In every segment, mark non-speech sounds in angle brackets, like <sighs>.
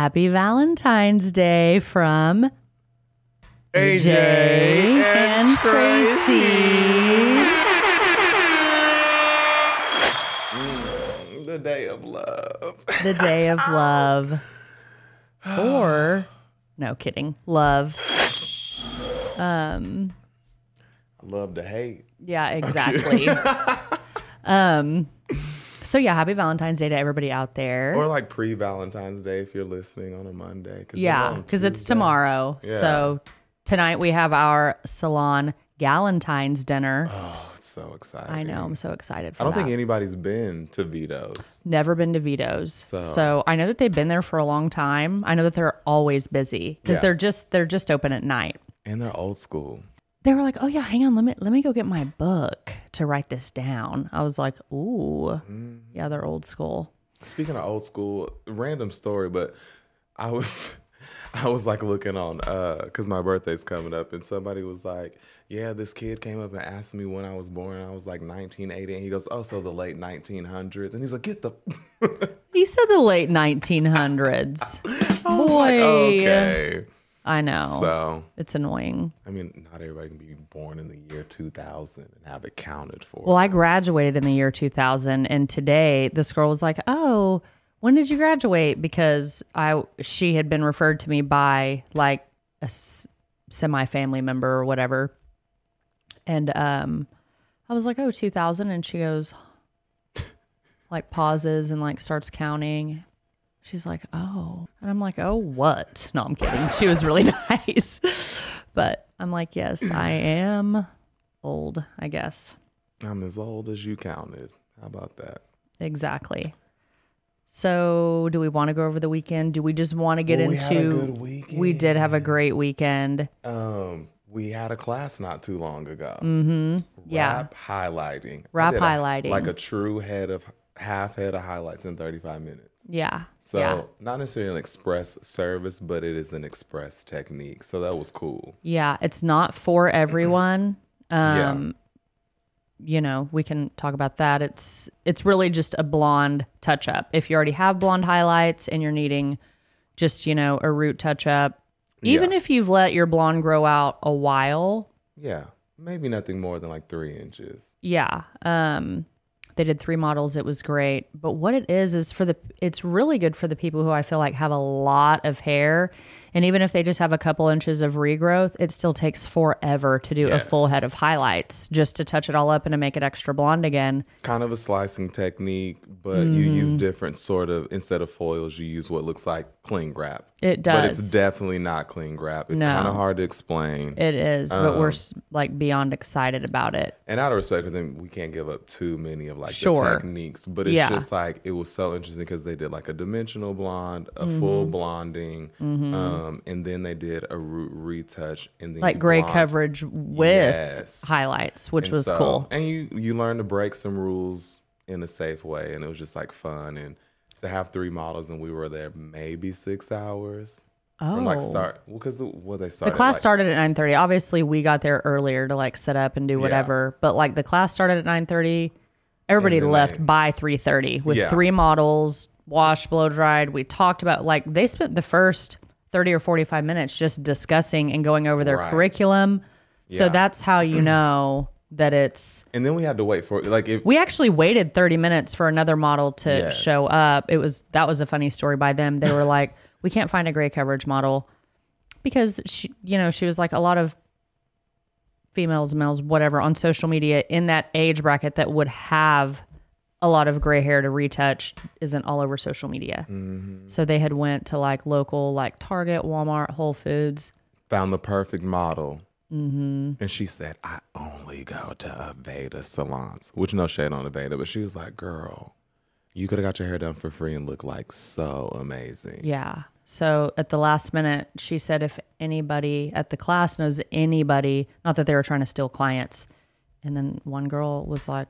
Happy Valentine's Day from AJ Jay and and Tracey. The day of love. The day of love. Or, no kidding, love. Um, love to hate. yeah, exactly. <laughs> um, so yeah, happy Valentine's Day to everybody out there. Or like pre Valentine's Day if you're listening on a Monday. 'cause yeah, because it's tomorrow. Yeah. So tonight we have our salon Galentine's dinner. Oh, it's so exciting. I know, I'm so excited for it. I don't that. think anybody's been to Vito's. Never been to Vito's. So. So- I know that they've been there for a long time. I know that they're always busy because Yeah. they're just they're just open at night. And they're old school. They were like, "Oh yeah, hang on, let me let me go get my book to write this down." I was like, "Ooh, Mm. yeah, they're old school." Speaking of old school, random story, but I was <laughs> I was like looking on uh cuz my birthday's coming up and somebody was like, "Yeah, this kid came up and asked me when I was born." I was like 1980 and he goes, "Oh, so the late 1900s." And he's like, "Get the <laughs> He said the late 1900s. Boy, Okay. I know So, it's annoying. I mean, not everybody can be born in the year 2000 and have it counted for. Well, I graduated in the year 2000, and today this girl was like, "Oh, when did you graduate?" Because I she had been referred to me by like a s- semi-family member or whatever, and um, I was like, "Oh, 2000," and she goes, like pauses and like starts counting. She's like, "Oh," and I'm like, "Oh, what?" <laughs> No, I'm kidding. She was really <laughs> nice, but I'm like, "Yes, I am old, I guess." I'm as old as you counted. How about that? Exactly. So, do we want to go over the weekend? Do we just want to get Well, we had a into? good weekend. we did have a great weekend. Um, we had a class not too long ago. Mm-hmm. Yeah. Rap highlighting. Rap did a- highlighting. like a true head of half head of highlights in 35 minutes. Yeah. So yeah. not necessarily an express service, but it is an express technique. So that was cool. Yeah. It's not for everyone. <clears throat> Yeah. Um, you know, we can talk about that. It's it's really just a blonde touch up. If you already have blonde highlights and you're needing just, you know, a root touch up, even Yeah. if you've let your blonde grow out a while, Yeah. Maybe nothing more than like three inches. Yeah. Um they did three models. It was great. But what it is is for the it's really good for the people who I feel like have a lot of hair. And even if they just have a couple inches of regrowth, it still takes forever to do a full head of highlights just to touch it all up and to make it extra blonde again. Kind of a slicing technique, but you Mm-hmm. use different sort of instead of foils, you use what looks like cling wrap. It does. But it's definitely not cling wrap. It's No. kind of hard to explain. It is, but we're Um, like beyond excited about it. And out of respect for them, we can't give up too many of like Sure. the techniques. But it's Yeah. just like it was so interesting because they did like a dimensional blonde, a full Mm-hmm. blonding, um, and then they did a root retouch, and then Like gray blonde- coverage with Yes. highlights, which And was so- cool. And you you learn to break some rules in a safe way, and it was just like fun and to have three models, and we were there maybe six hours. Oh. From like start because what they started The class like, started at 9:30. Obviously, we got there earlier to like set up and do whatever. But like the class started at 9:30. Everybody left they- by 3:30 with Yeah. three models, washed, blow dried. We talked about like they spent the first 30 or 45 minutes just discussing and going over their Right. curriculum. So Yeah. that's how you <clears throat> know that it's and then we had to wait for like if we actually waited 30 minutes for another model to Yes. show up. It was that was a funny story by them. They were like, <laughs> "We can't find a gray coverage model." Because she, you know, she was like a lot of females, males, whatever on social media in that age bracket that would have a lot of gray hair to retouch isn't all over social media. So they had went to like local like Target, Walmart, Whole Foods. found the perfect model. Mm-hmm. And she said, I only go to Aveda salons, which no shade on Aveda, but she was like, girl, you could have got your hair done for free and look like so amazing. Yeah. So at the last minute, she said if anybody at the class knows anybody, not that they were trying to steal clients. And then one girl was like,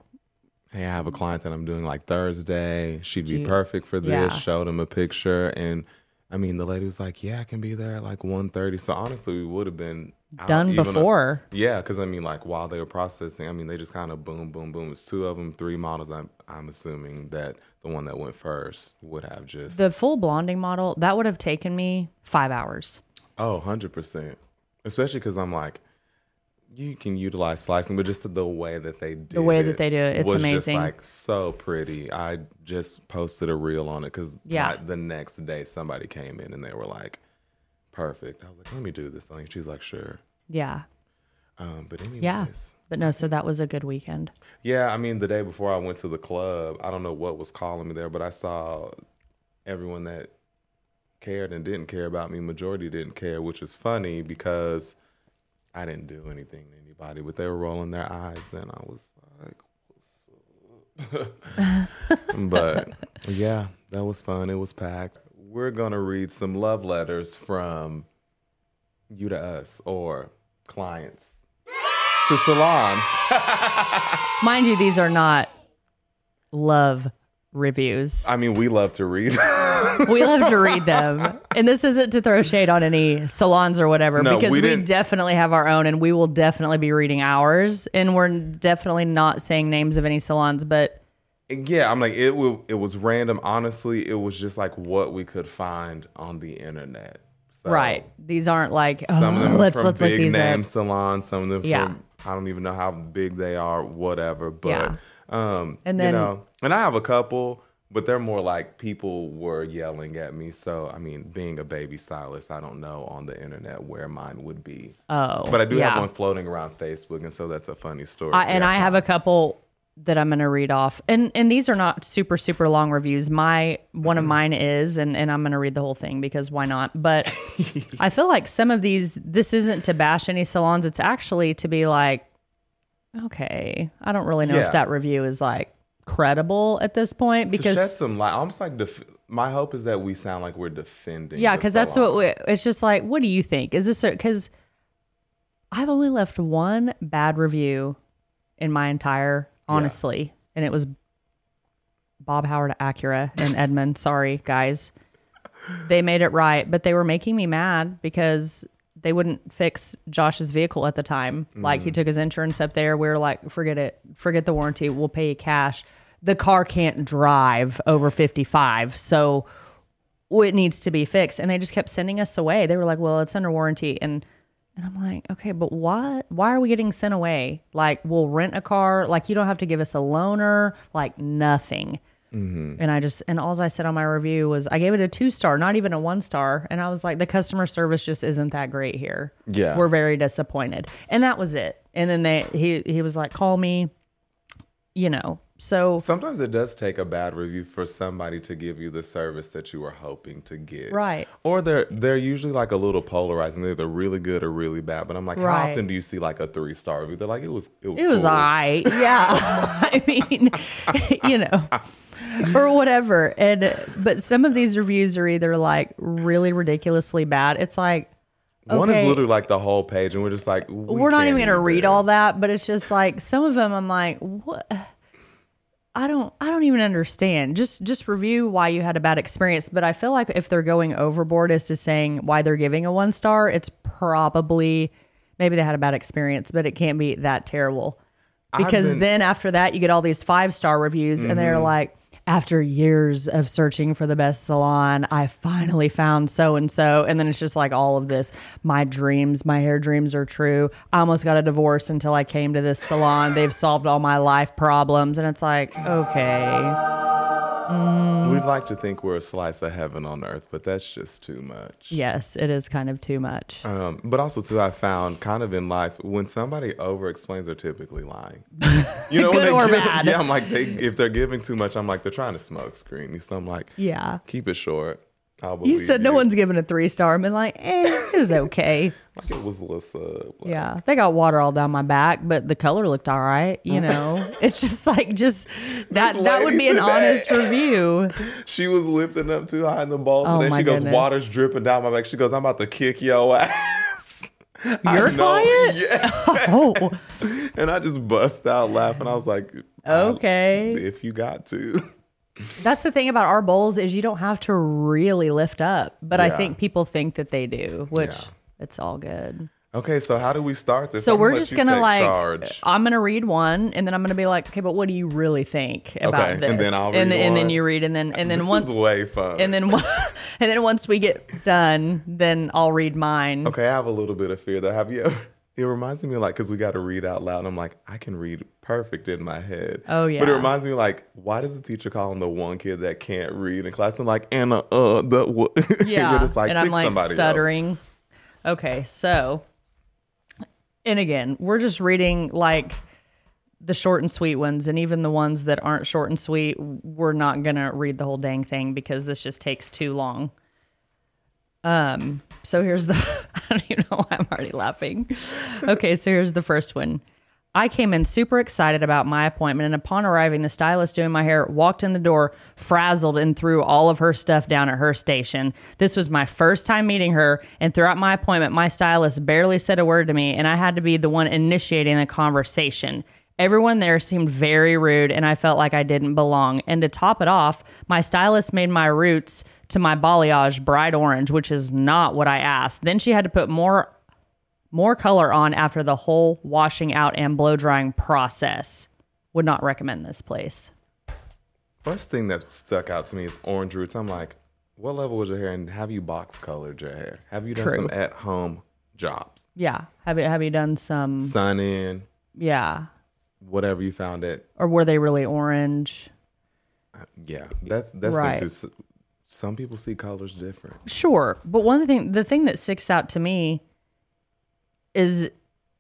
Hey, I have a client that I'm doing like Thursday. She'd be Gee. perfect for this. Yeah. Showed him a picture. And I mean, the lady was like, yeah, I can be there at like 1.30. So honestly, we would have been done even a- before. Yeah, because I mean, like while they were processing, I mean, they just kind of boom, boom, boom. It's two of them, three models. I'm I'm assuming that the one that went first would have just The full blonding model, that would have taken me five hours. oh 100% especially because i'm like you can utilize slicing but just the way that they do it. the way that they do it, it's was amazing. just like so pretty i just posted a reel on it because Yeah. the next day somebody came in and they were like perfect i was like let me do this you she's like sure Yeah. um, but anyways Yeah. But no, so that was a good weekend. Yeah, I mean, the day before I went to the club, I don't know what was calling me there, but I saw everyone that cared and didn't care about me. Majority didn't care, which is funny because I didn't do anything to anybody, but they were rolling their eyes, and I was like, "What's up?" <laughs> but yeah, that was fun. It was packed. We're gonna read some love letters from you to us or clients to salons. <laughs> Mind you, these are not love reviews. I mean, we love to read. <laughs> We love to read them. And this isn't to throw shade on any salons or whatever, No, because we we, definitely have our own and we will definitely be reading ours. And we're definitely not saying names of any salons, but yeah, I'm like it. It was random. Honestly, it was just like what we could find on the internet. So, right. These aren't like, Some of oh, them let's, from let's big these name up. salons. Some of them Yeah. from I don't even know how big they are. Whatever. But Yeah. um, And then you know, and I have a couple. But they're more like people were yelling at me. So, I mean, being a baby stylist, I don't know on the internet where mine would be. Oh. But I do yeah. have one floating around Facebook. And so that's a funny story. I, and I have a couple that I'm going to read off. And and these are not super super long reviews. My one of mine is and and I'm going to read the whole thing because why not? But I feel like some of these this isn't to bash any salons. It's actually to be like okay, I don't really know Yeah. if that review is like credible at this point to shed because some light. Almost like def- my hope is that we sound like we're defending. yeah, because that's what we, it's just like. What do you think? Is this because I've only left one bad review in my entire honestly, and it was Bob Howard Acura in Edmond. Sorry, guys, they made it right, but they were making me mad because they wouldn't fix Josh's vehicle at the time. Like he mm. took his insurance up there. We were like, forget it, forget the warranty. We'll pay you cash. The car can't drive over fifty five, so it needs to be fixed. And they just kept sending us away. They were like, well, it's under warranty. And and I'm like, okay, but what? Why are we getting sent away? Like, we'll rent a car. Like, you don't have to give us a loaner. Like, nothing. Mm-hmm. And I just, and all I said on my review was, I gave it a two star, not even a one star. And I was like, the customer service just isn't that great here. Yeah. We're very disappointed. And that was it. And then they, he, he was like, call me, you know. So, Sometimes it does take a bad review for somebody to give you the service that you were hoping to get. Right. Or they're they're usually like a little polarizing. They're either really good or really bad. But I'm like, how often do you see like a three star review? They're like, it was it was It was cool. I. Yeah. <laughs> I mean, <laughs> you know, <laughs> <laughs> or whatever. And but some of these reviews are either like really ridiculously bad. It's like One is literally like the whole page, and we're just like, we we're not even gonna read all that, but it's just like some of them I'm like, what I don't I don't even understand. Just just review why you had a bad experience. But I feel like if they're going overboard as to saying why they're giving a one star, it's probably maybe they had a bad experience, but it can't be that terrible. Because been- Mm-hmm. then after that you get all these five star reviews and they're like after years of searching for the best salon, I finally found so and so. And then it's just like all of this. My dreams, my hair dreams are true. I almost got a divorce until I came to this salon. They've solved all my life problems. And it's like, okay. Mm. We'd like to think we're a slice of heaven on earth, but that's just too much. Yes, it is kind of too much. Um, but also too, I found kind of in life when somebody over explains, they're typically lying. <laughs> You know, when they or give, bad. yeah, I'm like they if they're giving too much, I'm like they're trying to smoke screen you. So I'm like, Yeah. keep it short. You said no one's given a three star. I'm like, eh, it was <laughs> okay. like it was what's up. Like, Yeah, they got water all down my back, but the color looked all right. You <laughs> know, it's just like just that that would be an honest review. <laughs> She was lifting up too high in the balls, Oh, and then she goes, goodness. "Water's dripping down my back." She goes, "I'm about to kick your ass." I Your know, client? Yeah. Oh, And I just bust out laughing. I was like, okay. if you got to." That's the thing about our bowls is you don't have to really lift up, but I Yeah. think people think that they do, which Yeah. it's all good. Okay, so how do we start this? So I'm we're let just you gonna take like charge. I'm gonna read one and then I'm gonna be like, okay, but what do you really think about Okay, and this? then I'll and, read then, and then one. you read and then and then this once is way fun. and then <laughs> and then once we get done, then I'll read mine. okay, I have a little bit of fear though. Have you ever? <laughs> It reminds me of like because we got to read out loud. And I'm like, I can read perfect in my head. Oh, yeah. But it reminds me like, why does the teacher call him the one kid that can't read in class? I'm like, Anna, uh, the what? <laughs> Yeah, You're just like, and I'm like somebody else. stuttering. Okay, so and again, we're just reading like the short and sweet ones, and even the ones that aren't short and sweet, we're not gonna read the whole dang thing because this just takes too long. Um, so here's the <laughs> I don't even know why I'm already laughing. Okay, so here's the first one. I came in super excited about my appointment, and upon arriving, the stylist doing my hair walked in the door, frazzled, and threw all of her stuff down at her station. This was my first time meeting her, and throughout my appointment, my stylist barely said a word to me, and I had to be the one initiating the conversation. Everyone there seemed very rude, and I felt like I didn't belong. And to top it off, my stylist made my roots to my balayage bright orange, which is not what I asked. Then she had to put more more color on after the whole washing out and blow drying process. Would not recommend this place. First thing that stuck out to me is orange roots. I'm like, what level was your hair, and have you box colored your hair? Have you done True. some at home jobs? Yeah. Have you have you done some Sun in, yeah. whatever you found it. Or were they really orange? Uh, yeah, that's that's Right. the two. Some people see colors different. Sure. But one thing the thing that sticks out to me is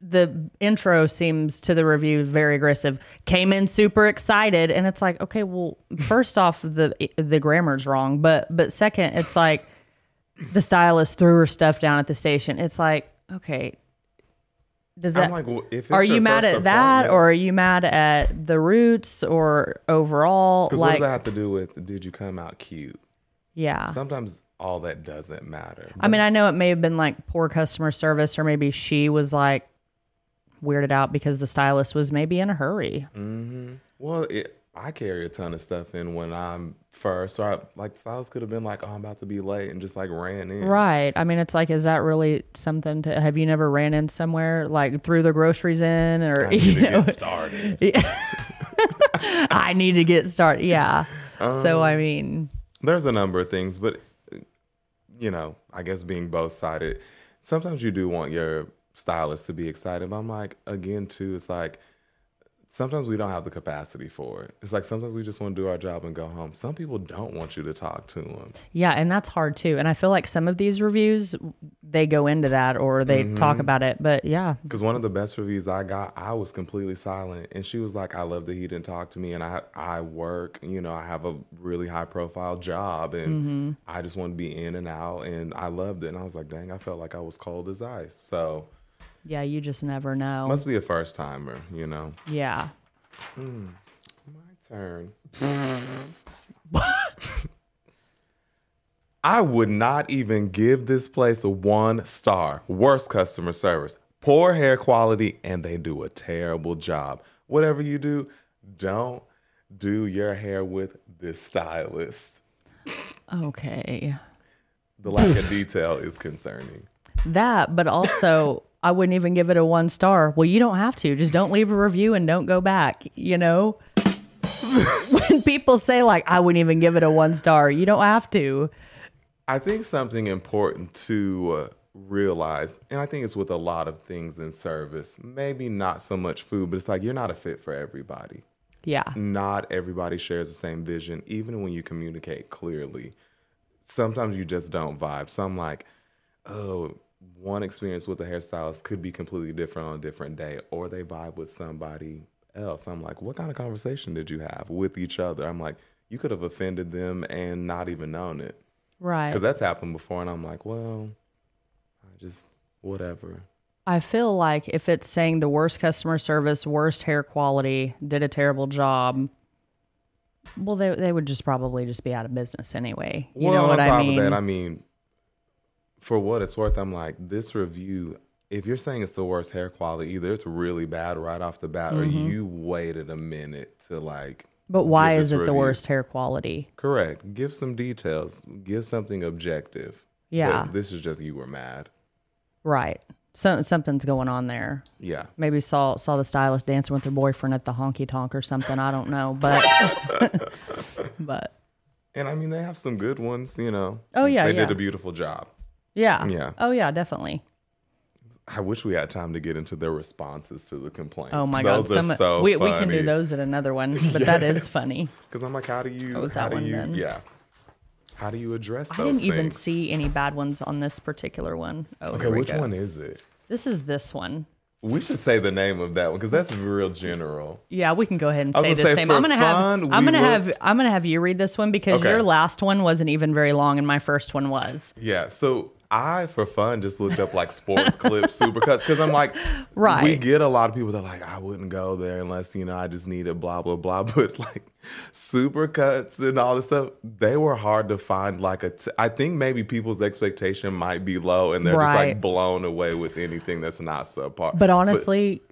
the intro seems to the review very aggressive. Came in super excited and it's like, okay, well, first off the the grammar's wrong, but but second, it's like the stylist threw her stuff down at the station. It's like, okay, does that I'm like, well, if it's are you mad at that appointment- or are you mad at the roots or overall 'cause what like does that have to do with? Did you come out cute? yeah. Sometimes all that doesn't matter. I mean, I know it may have been like poor customer service, or maybe she was like weirded out because the stylist was maybe in a hurry. Well, it, I carry a ton of stuff in when I'm first. So I, like stylists could have been like, "Oh, I'm about to be late," and just like ran in. Right. I mean, it's like, is that really something to have you never ran in somewhere like threw the groceries in or, <laughs> you know, get started. <laughs> <laughs> I need to get started. Yeah. so, Um, I mean, There's a number of things, but you know, I guess being both sided, sometimes you do want your stylist to be excited. But I'm like, again, too, it's like sometimes we don't have the capacity for it. It's like sometimes we just want to do our job and go home. Some people don't want you to talk to them. yeah. And that's hard too. And I feel like some of these reviews, they go into that or they talk Mm-hmm. about it. But yeah, Because one of the best reviews I got, I was completely silent, and she was like, "I love that he didn't talk to me, and I I work, you know, I have a really high profile job, and I just want to be in and out, and I loved it." And I was like, "Dang, I felt like I was cold as ice." So yeah, you just never know. must be a first timer, you know. yeah. Hmm, my turn. <laughs> I would not even give this place a one star. Worst customer service, poor hair quality, and they do a terrible job. Whatever you do, don't do your hair with this stylist. Okay. The lack of detail is concerning. That, but also I wouldn't even give it a one star. Well, you don't have to. Just don't leave a review and don't go back, you know? <laughs> when people say like I wouldn't even give it a one star, you don't have to. I think something important to uh, realize, and I think it's with a lot of things in service, maybe not so much food, but it's like you're not a fit for everybody. Yeah. Not everybody shares the same vision, even when you communicate clearly. Sometimes you just don't vibe. So I'm like, oh, one experience with a hairstylist could be completely different on a different day, or they vibe with somebody else. I'm like, what kind of conversation did you have with each other? I'm like, you could have offended them and not even known it Right. because that's happened before, and I'm like, well, I just whatever. I feel like if it's saying the worst customer service, worst hair quality, did a terrible job, well, they they would just probably just be out of business anyway. You well, know what on top I mean? of that, I mean, for what it's worth, I'm like, this review. If you're saying it's the worst hair quality, either it's really bad right off the bat, or mm-hmm. you waited a minute to like. but why is it the worst hair quality? Correct. Give some details. Give something objective. Yeah. But this is just you were mad. Right. So, something's going on there. Yeah. Maybe saw saw the stylist dancing with her boyfriend at the honky tonk or something. I don't know, but <laughs> <laughs> but And I mean, they have some good ones, you know. Oh, yeah, They yeah. did a beautiful job. Yeah, Yeah. Oh yeah, definitely. I wish we had time to get into their responses to the complaints. Oh my Those god, are some, so we we can do those in another one, <laughs> but that is funny. Because I'm like, how do you? Oh, was how that do one you? then? Yeah. How do you address those? I didn't even see any bad ones on this particular one. Oh, Okay, which go. one is it? This is this one. We should say the name of that one because that's real general. Yeah, we can go ahead and say the same. I'm gonna have I'm gonna have I'm gonna have you read this one because Okay. your last one wasn't even very long and my first one was. Yeah. So I, for fun, just looked up like sports clips, supercuts, because I'm like, Right. We get a lot of people that are like, I wouldn't go there unless you know I just needed blah blah blah. <laughs> But like supercuts and all this stuff, they were hard to find. Like a, t- I think maybe people's expectation might be low, and they're just like blown away with anything that's not subpar. But honestly,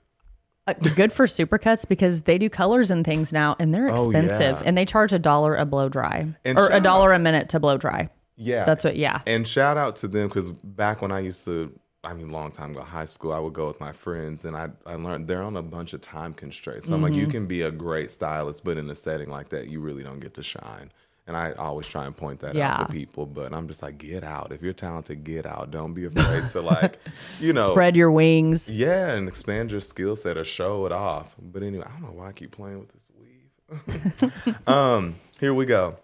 uh, good for supercuts because they do colors and things now and they're Oh, expensive yeah. and they charge a dollar a blow dry And or a dollar a minute to blow dry. Yeah, That's what yeah. And shout out to them because back when I used to, I mean, long time ago, high school, I would go with my friends and I, I learned they're on a bunch of time constraints. So I'm like, you Mm-hmm. can be a great stylist, but in a setting like that, you really don't get to shine. And I always try and point that Yeah. out to people, but I'm just like, get out. If you're talented, get out. Don't be afraid to like, <laughs> you know, Spread your wings. yeah, and expand your skill set or show it off. But anyway, I don't know why I keep playing with this weave. <laughs> <laughs> um, here we go.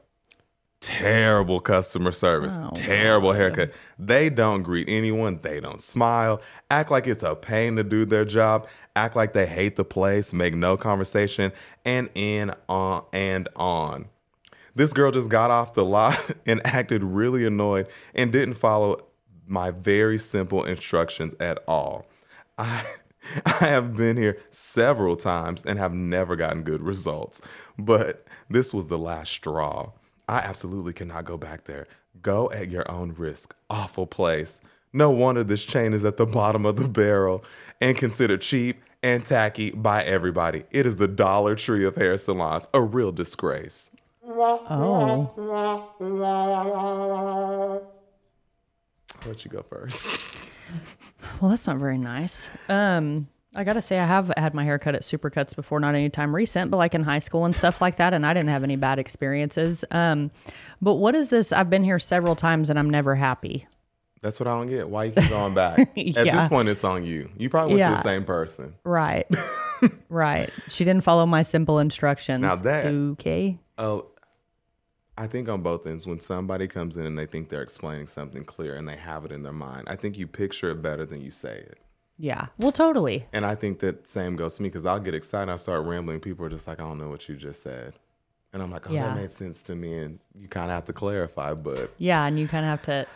Terrible customer service. Oh, Terrible haircut. They don't greet anyone. They don't smile. Act like it's a pain to do their job. Act like they hate the place. Make no conversation. And in on and on. This girl just got off the lot <laughs> and acted really annoyed and didn't follow my very simple instructions at all. I <laughs> I have been here several times and have never gotten good results, but this was the last straw. I absolutely cannot go back there. Go at your own risk. Awful place. No wonder this chain is at the bottom of the barrel and considered cheap and tacky by everybody. It is the Dollar Tree of hair salons, a real disgrace. Oh. I'll let you go first. Well, that's not very nice. Um, I gotta say, I have had my hair cut at Supercuts before, not any time recent, but like in high school and stuff like that, and I didn't have any bad experiences. Um, but what is this? I've been here several times and I'm never happy. That's what I don't get. Why you keep going back? <laughs> At this point, it's on you. You probably went to the same person. Right. <laughs> right. She didn't follow my simple instructions. Now that- okay. Oh, I think on both ends, when somebody comes in and they think they're explaining something clear and they have it in their mind, I think you picture it better than you say it. Yeah. Well, totally. And I think that same goes to me because I'll get excited. I start rambling. People are just like, I don't know what you just said. And I'm like, oh, Yeah. that made sense to me. And you kind of have to clarify, but Yeah, and you kind of have to.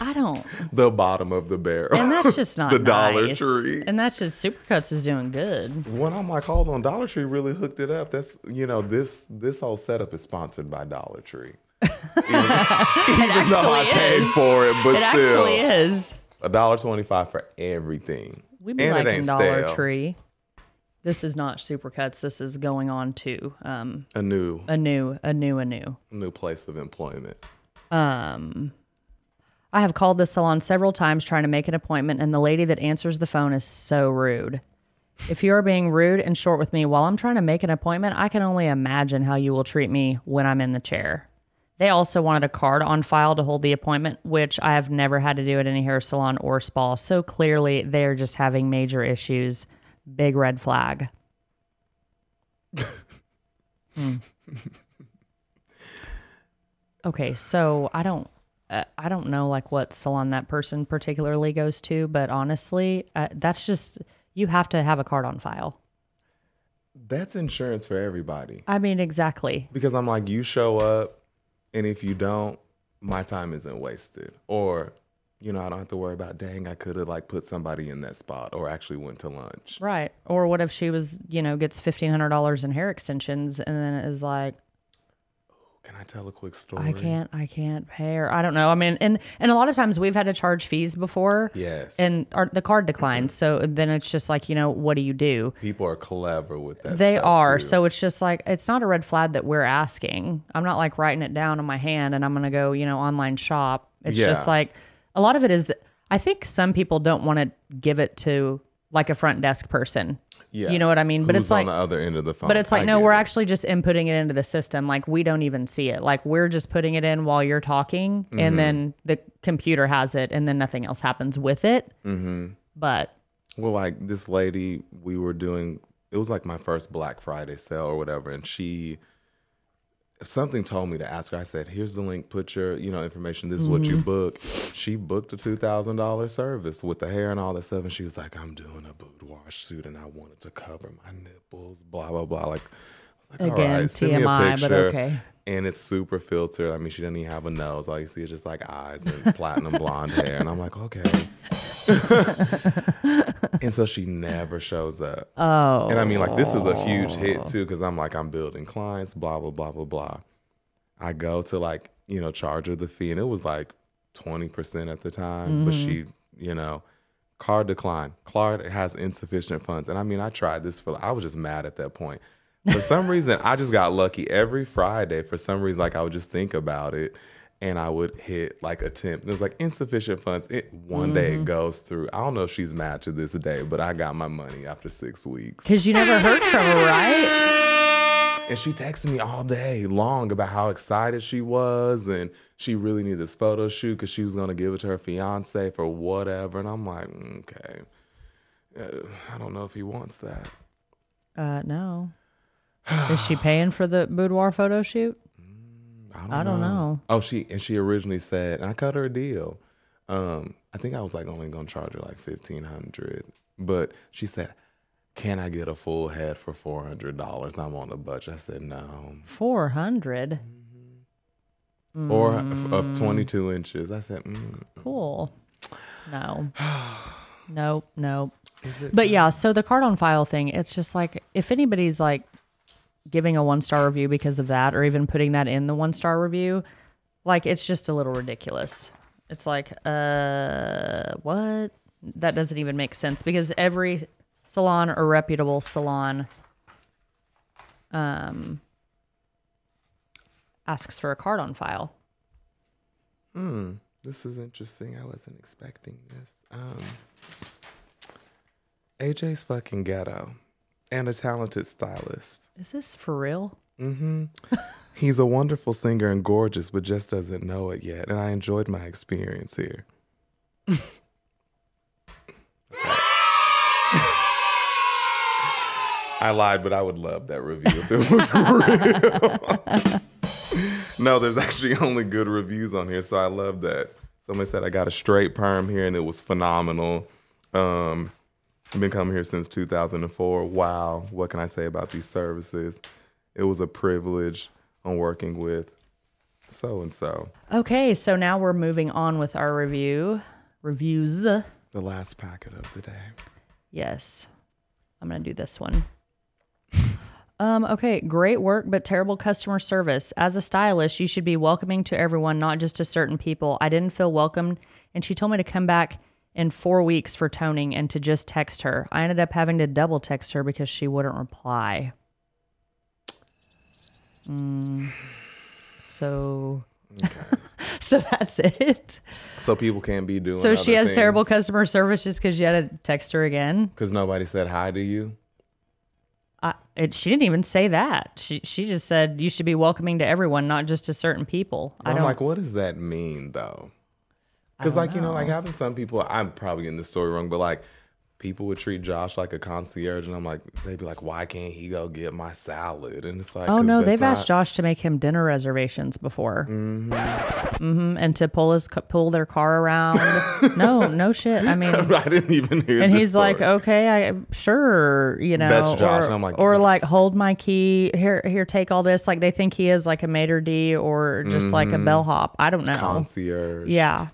I don't. <laughs> the bottom of the barrel. And that's just not <laughs> the Dollar. Tree. And that's just Supercuts is doing good. when I'm like, hold on, Dollar Tree really hooked it up. That's you know, this this whole setup is sponsored by Dollar Tree. <laughs> Even, even though I actually paid for it, but It still, actually is. A dollar twenty five for everything. We be and it ain't Dollar stale. Tree. This is not Supercuts. This is going on to um, A new a new, a new, a new. new place of employment. Um, I have called this salon several times trying to make an appointment, and the lady that answers the phone is so rude. If you are being rude and short with me while I'm trying to make an appointment, I can only imagine how you will treat me when I'm in the chair. They also wanted a card on file to hold the appointment, which I have never had to do at any hair salon or spa. So clearly, they're just having major issues. Big red flag. Hmm. Okay, so I don't, uh, I don't know like what salon that person particularly goes to, but honestly, uh, that's just you have to have a card on file. That's insurance for everybody. I mean, exactly. Because I'm like, you show up, and if you don't, my time isn't wasted. Or, you know, I don't have to worry about, dang, I could have like put somebody in that spot or actually went to lunch. Right. Or what if she was, you know, gets fifteen hundred dollars in hair extensions and then is like, Can I tell a quick story? I can't, I can't pay her. I don't know. I mean, and and a lot of times we've had to charge fees before, Yes. and our, the card declines. So then it's just like, you know, what do you do? people are clever with that. They are. too. So it's just like it's not a red flag that we're asking. I'm not like writing it down on my hand and I'm gonna go, you know, online shop. It's just like a lot of it is that I think some people don't want to give it to like a front desk person. Yeah. You know what I mean? But Who's it's like on the other end of the phone. But it's like, I no, we're it. actually just inputting it into the system. Like we don't even see it. Like we're just putting it in while you're talking, Mm-hmm. and then the computer has it, and then nothing else happens with it. Mm-hmm. But Well, like this lady, we were doing. It was like my first Black Friday sale or whatever, and she something told me to ask her. I said, "Here's the link. Put your you know information. This is what Mm-hmm. you book." She booked a two thousand dollar service with the hair and all that stuff, and she was like, "I'm doing a boudoir shoot, and I wanted to cover my nipples." Blah blah blah. Like, I was like, Again, "All right, send me a TMI, but picture." okay. And it's super filtered. I mean, she doesn't even have a nose. All you see is just like eyes and platinum blonde hair. And I'm like, okay. <laughs> and so she never shows up. oh, And I mean, like, this is a huge hit oh. too, because I'm like, I'm building clients, blah, blah, blah, blah, blah. I go to like, you know, charge her the fee, and it was like 20% at the time, but she, mm-hmm. you know, card decline. Card has insufficient funds. And I mean, I tried this for, I was just mad at that point. For some reason, I just got lucky every Friday. For some reason, like, I would just think about it. And I would hit like attempt. It was like insufficient funds. It one day it goes through. I don't know if she's mad to this day, but I got my money after six weeks. because you never heard from her, right? And she texted me all day long about how excited she was and she really needed this photo shoot because she was going to give it to her fiance for whatever. And I'm like, "Mm, okay. Uh, I don't know if he wants that. Uh, no. <sighs> Is she paying for the boudoir photo shoot? I don't, I don't know. Oh, she and she originally said, and I cut her a deal. Um, I think I was like only gonna charge her like fifteen hundred, but she said, "Can I get a full head for four hundred dollars? I'm on a budget." I said, "No." Four hundred. Four of twenty two inches. I said, mm, Cool. No. <sighs> nope. Nope. But yeah, so the card on file thing, it's just like if anybody's like giving a one star review because of that, or even putting that in the one star review, like it's just a little ridiculous. It's like, uh, what? That doesn't even make sense because every salon or reputable salon um asks for a card on file. Hmm. This is interesting. I wasn't expecting this. Um, AJ's fucking ghetto and a talented stylist. Is this for real? Mm-hmm. <laughs> He's a wonderful singer and gorgeous, but just doesn't know it yet. And I enjoyed my experience here. <laughs> I lied, but I would love that review if it was real. <laughs> no, there's actually only good reviews on here, so I love that. Somebody said I got a straight perm here and it was phenomenal. Um, I've been coming here since 2004. Wow, what can I say about these services? It was a privilege on working with so and so. Okay, so now we're moving on with our review. Reviews. The last packet of the day. Yes. I'm going to do this one. Um, okay, great work, but terrible customer service. As a stylist, you should be welcoming to everyone, not just to certain people. I didn't feel welcomed, and she told me to come back in four weeks for toning and to just text her. I ended up having to double text her because she wouldn't reply. Mm, so, <laughs> so that's it. So people can't be doing. So she has terrible customer service just because you had to text her again. because nobody said hi to you. I, it, she didn't even say that. She she just said you should be welcoming to everyone, not just to certain people. I I'm don't. like, what does that mean though? Because like you know, like having some people, I'm probably getting the story wrong, but like people would treat Josh like a concierge, and I'm like, they'd be like, why can't he go get my salad? And it's like, oh no, they've asked Josh to make him dinner reservations before. Mm-hmm. Mm-hmm. and to pull his pull their car around. <laughs> no, no shit. I mean, <laughs> I didn't even hear. and he's like, okay, I sure, you know, That's Josh, or, and I'm like, or like, hold my key here, here, take all this. Like they think he is like a maitre d or just like Mm-hmm. a bellhop. I don't know. concierge. Yeah.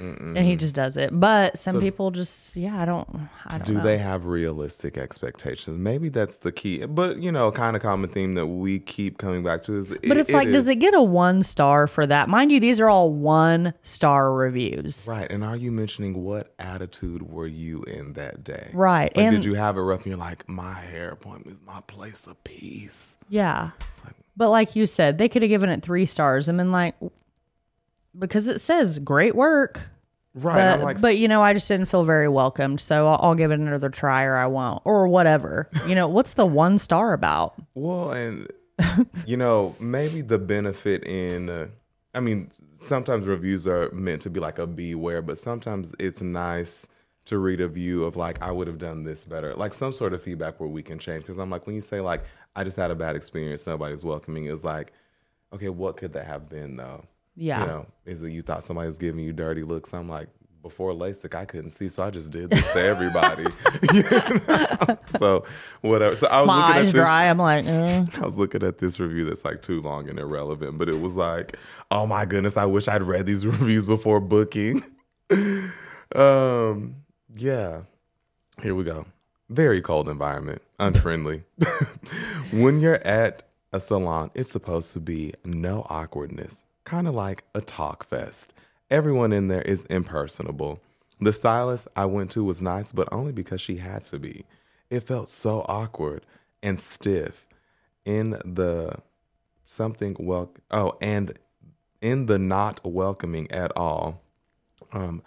And he just does it. But some people just, yeah, I don't, I don't Do know. they have realistic expectations? Maybe that's the key. But you know, kind of common theme that we keep coming back to is. but it's like, does it get a one star for that? Mind you, these are all one star reviews. Right. And are you mentioning what attitude were you in that day? Right. Like, and did you have it rough and you're like, my hair appointment is my place of peace? yeah. It's like, But like you said, they could have given it three stars and been like, because it says great work. Right. But, like, but you know, I just didn't feel very welcomed, so I'll, I'll give it another try, or I won't, or whatever. You know, what's the one star about? Well, and you know, maybe the benefit in, uh, I mean, sometimes reviews are meant to be like a beware, but sometimes it's nice to read a view of like, I would have done this better, like some sort of feedback where we can change. Because I'm like, when you say like, I just had a bad experience, nobody's welcoming, it's like, okay, what could that have been though? Yeah. You know, is that you thought somebody was giving you dirty looks? I'm like, before LASIK, I couldn't see, so I just did this to everybody. <laughs> You know? So whatever. So I was My looking at this. dry. I'm like, uh. <laughs> I was looking at this review that's like too long and irrelevant, but it was like, oh my goodness, I wish I'd read these <laughs> reviews before booking. um, yeah. Here we go. Very cold environment, unfriendly. when you're at a salon, it's supposed to be no awkwardness, kind of like a talk fest. Everyone in there is impersonable. The stylist I went to was nice, but only because she had to be. It felt so awkward and stiff in the something well oh and in the not welcoming at all um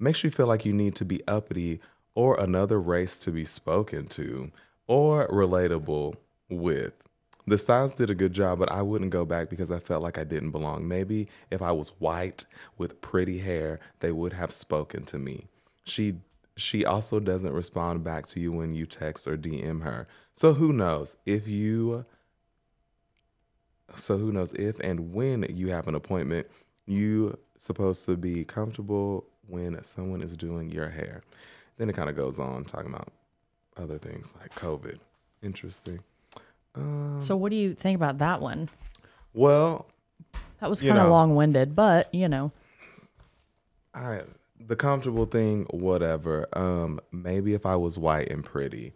makes you feel like you need to be uppity or another race to be spoken to or relatable with the stylist did a good job but i wouldn't go back because i felt like i didn't belong maybe if i was white with pretty hair they would have spoken to me she she also doesn't respond back to you when you text or dm her so who knows if you so who knows if and when you have an appointment, you supposed to be comfortable when someone is doing your hair. Then it kind of goes on talking about other things like COVID. Interesting. Um, so what do you think about that one? well, That was kind of long winded, but you know, I the comfortable thing, whatever. Um, maybe if I was white and pretty.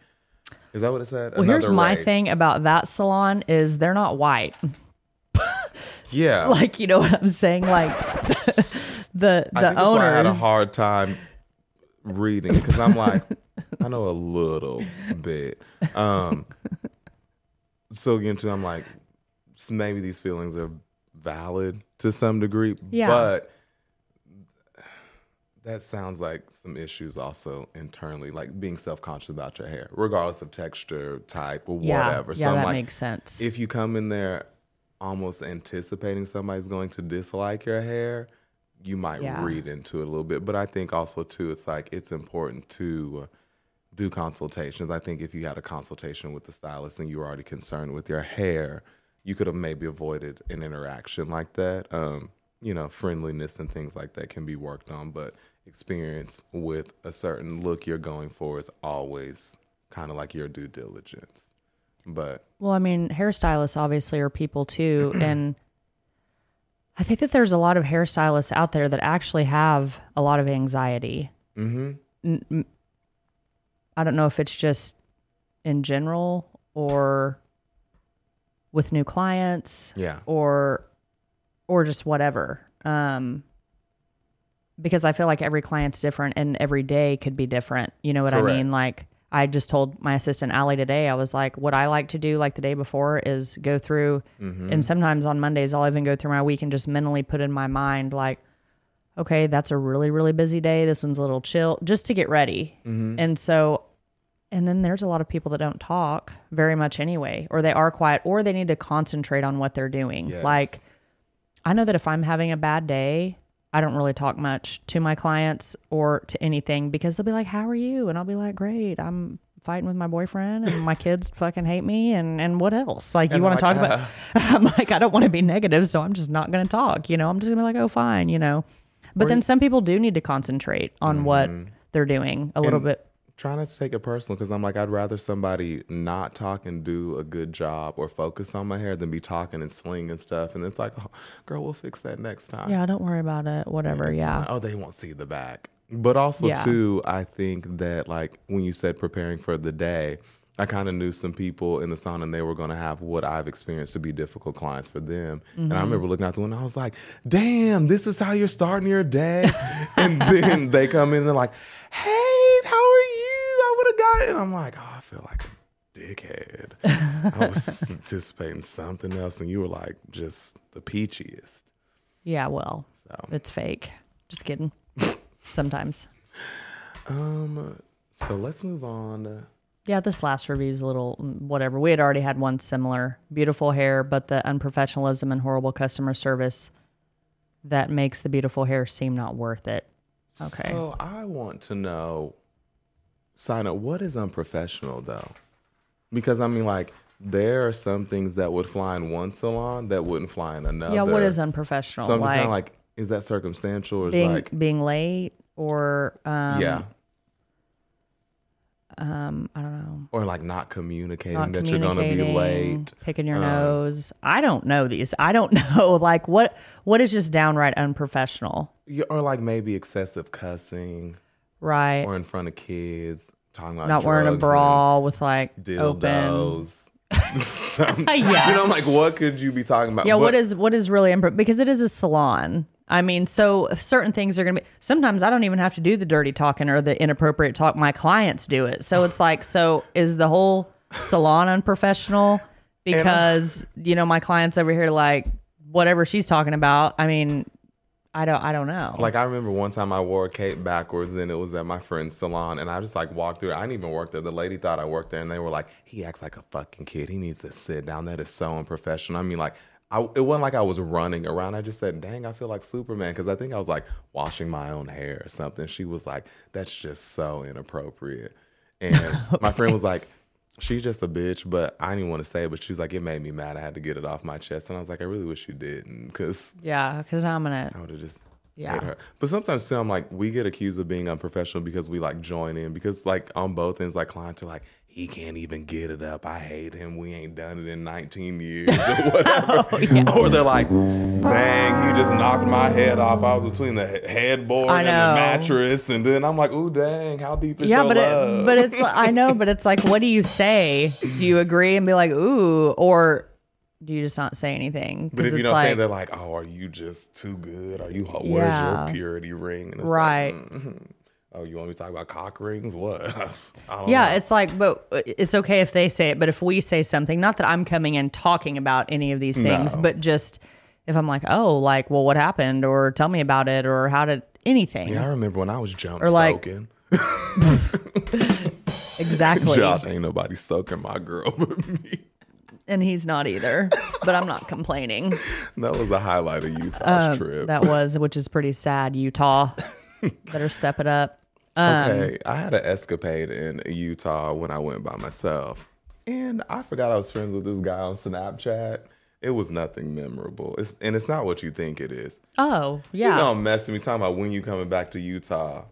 Is that what it said? well, here's my race. thing about that salon is they're not white. Yeah. <laughs> Like, you know what I'm saying? Like <laughs> the I the think that's why I had a hard time reading because I'm like, I know a little bit. Um, so again, too, I'm like, maybe these feelings are valid to some degree, Yeah. but that sounds like some issues also internally, like being self conscious about your hair, regardless of texture, type, or yeah, whatever. yeah, so that like, makes sense. if you come in there almost anticipating somebody's going to dislike your hair, you might Yeah. read into it a little bit. But I think also too, it's like it's important to do consultations. I think if you had a consultation with the stylist and you were already concerned with your hair, you could have maybe avoided an interaction like that. Um, you know, friendliness and things like that can be worked on, but experience with a certain look you're going for is always kind of like your due diligence. But Well, I mean, hairstylists obviously are people too. <clears throat> and I think that there's a lot of hairstylists out there that actually have a lot of anxiety. mm-hmm. I don't know if it's just in general or with new clients yeah. or or just whatever. Um because I feel like every client's different and every day could be different. You know what I mean? Like I just told my assistant Allie today, I was like, what I like to do like the day before is go through Mm-hmm. and sometimes on Mondays I'll even go through my week and just mentally put in my mind like, okay, that's a really, really busy day. This one's a little chill, just to get ready. Mm-hmm. And so and then there's a lot of people that don't talk very much anyway, or they are quiet, or they need to concentrate on what they're doing. Yes. Like, I know that if I'm having a bad day, I don't really talk much to my clients or to anything because they'll be like, How are you? And I'll be like, Great. I'm fighting with my boyfriend and my <laughs> kids fucking hate me and and what else? Like you want to they're talk like, about <laughs> I'm like, I don't want to be negative, so I'm just not gonna talk, you know. I'm just gonna be like, Oh, fine, you know. But then some people do need to concentrate on what they're doing a little bit. Try not to take it personal because I'm like, I'd rather somebody not talk and do a good job or focus on my hair than be talking and slinging stuff. And it's like, oh, girl, we'll fix that next time. Yeah, don't worry about it. Whatever. It's Yeah. Oh, they won't see the back. But also, Yeah. too, I think that like when you said preparing for the day, I kind of knew some people in the sauna and they were going to have what I've experienced to be difficult clients for them. And Mm-hmm. I remember looking out the window, and I was like, damn, this is how you're starting your day. <laughs> and then they come in and they're like, hey, how are you? I would have got it. And I'm like, oh, I feel like a dickhead. I was <laughs> anticipating something else and you were like just the peachiest. Yeah, well, So it's fake. Just kidding. sometimes. Um, so let's move on. Yeah, this last review is a little mm, whatever. We had already had one similar. Beautiful hair, but the unprofessionalism and horrible customer service that makes the beautiful hair seem not worth it. Okay. So I want to know, sign up. What is unprofessional though? Because I mean, like, there are some things that would fly in one salon that wouldn't fly in another. yeah, what is unprofessional? So I'm just like, kind of like, is that circumstantial or is being like, being late or um, yeah, um, I don't know. or like not communicating Not that you're gonna be late? picking your Um, nose. I don't know these. I don't <laughs> know. Like what what is just downright unprofessional, Yeah, or like maybe excessive cussing right? or in front of kids talking about Not wearing a bra with like open. dildos. <laughs> Some- Yeah. You know, I'm like, what could you be talking about? Yeah, what is what is really impro- because it is a salon. I mean, so certain things are going to be. Sometimes I don't even have to do the dirty talking or the inappropriate talk. My clients do it. So it's like, so is the whole salon unprofessional because you know my clients over here like whatever she's talking about. I mean, I don't, I don't know. Like I remember one time I wore a cape backwards and it was at my friend's salon and I just like walked through. I didn't even work there. The lady thought I worked there and they were like, "He acts like a fucking kid. He needs to sit down. That is so unprofessional." I mean, like I, it wasn't like I was running around. I just said, "Dang, I feel like Superman" because I think I was like washing my own hair or something. She was like, "That's just so inappropriate," and <laughs> my friend was like. She's just a bitch, but I didn't want to say it. But she's like, it made me mad. I had to get it off my chest, and I was like, I really wish you didn't, because yeah, because I'm gonna. I would have just Yeah. her. But sometimes too, I'm like, we get accused of being unprofessional because we like join in because like on both ends, like clients are like, he can't even get it up. I hate him. We ain't done it in 19 years or <laughs> whatever. Or they're like, dang, he just knocked my head off. I was between the headboard and the mattress, and then I'm like, ooh, dang, how deep is Yeah, your but love? it, but it's <laughs> I know, but it's like, what do you say? Do you agree and be like, ooh, or do you just not say anything? But if you what I'm saying they're like, "Oh, are you just too good? Are you? Where's Yeah. your purity ring?" Right. Like, mhm. Oh, you want me to talk about cock rings? What? <laughs> Yeah, know. it's like, but it's okay if they say it, but if we say something, not that I'm coming in talking about any of these things, No. but just if I'm like, oh, like, well, what happened, or tell me about it, or how did anything Yeah, I remember when I was jump Or like- soaking. <laughs> <laughs> exactly, Josh ain't nobody soaking my girl but me. and he's not either, but I'm not complaining. That was a highlight of Utah's trip. Um, That was, which is pretty sad. Utah, better step it up. Um, okay, I had an escapade in Utah when I went by myself, and I forgot I was friends with this guy on Snapchat. It was nothing memorable, it's, and it's not what you think it is. Oh, You yeah. don't mess with me talking about when you coming back to Utah.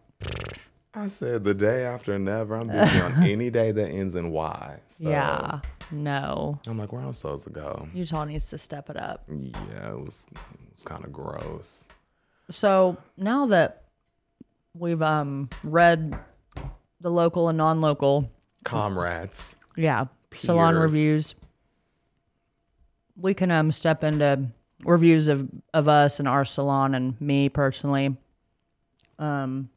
I said the day after never. I'm busy on <laughs> any day that ends in Y. So yeah. No. I'm like, where I'm supposed to go? Utah needs to step it up. Yeah, it was it was kind of gross. So now that we've um read the local and non-local, Comrades. yeah, salon Peers. reviews, we can um step into reviews of of us and our salon and me personally. Um,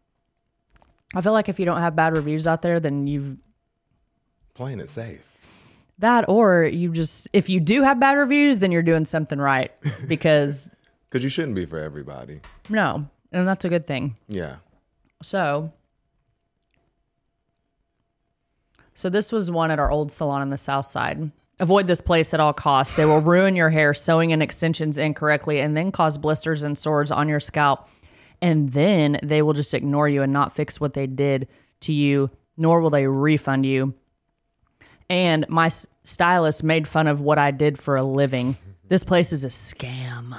I feel like if you don't have bad reviews out there, then you've Playing it safe. that, or you just if you do have bad reviews, then you're doing something right <laughs> because Because you shouldn't be for everybody. no, and that's a good thing. Yeah. So, so this was one at our old salon on the south side. Avoid this place at all costs. They will ruin your hair, sewing in extensions incorrectly, and then cause blisters and sores on your scalp. And then they will just ignore you and not fix what they did to you, nor will they refund you. And my stylist made fun of what I did for a living. This place is a scam.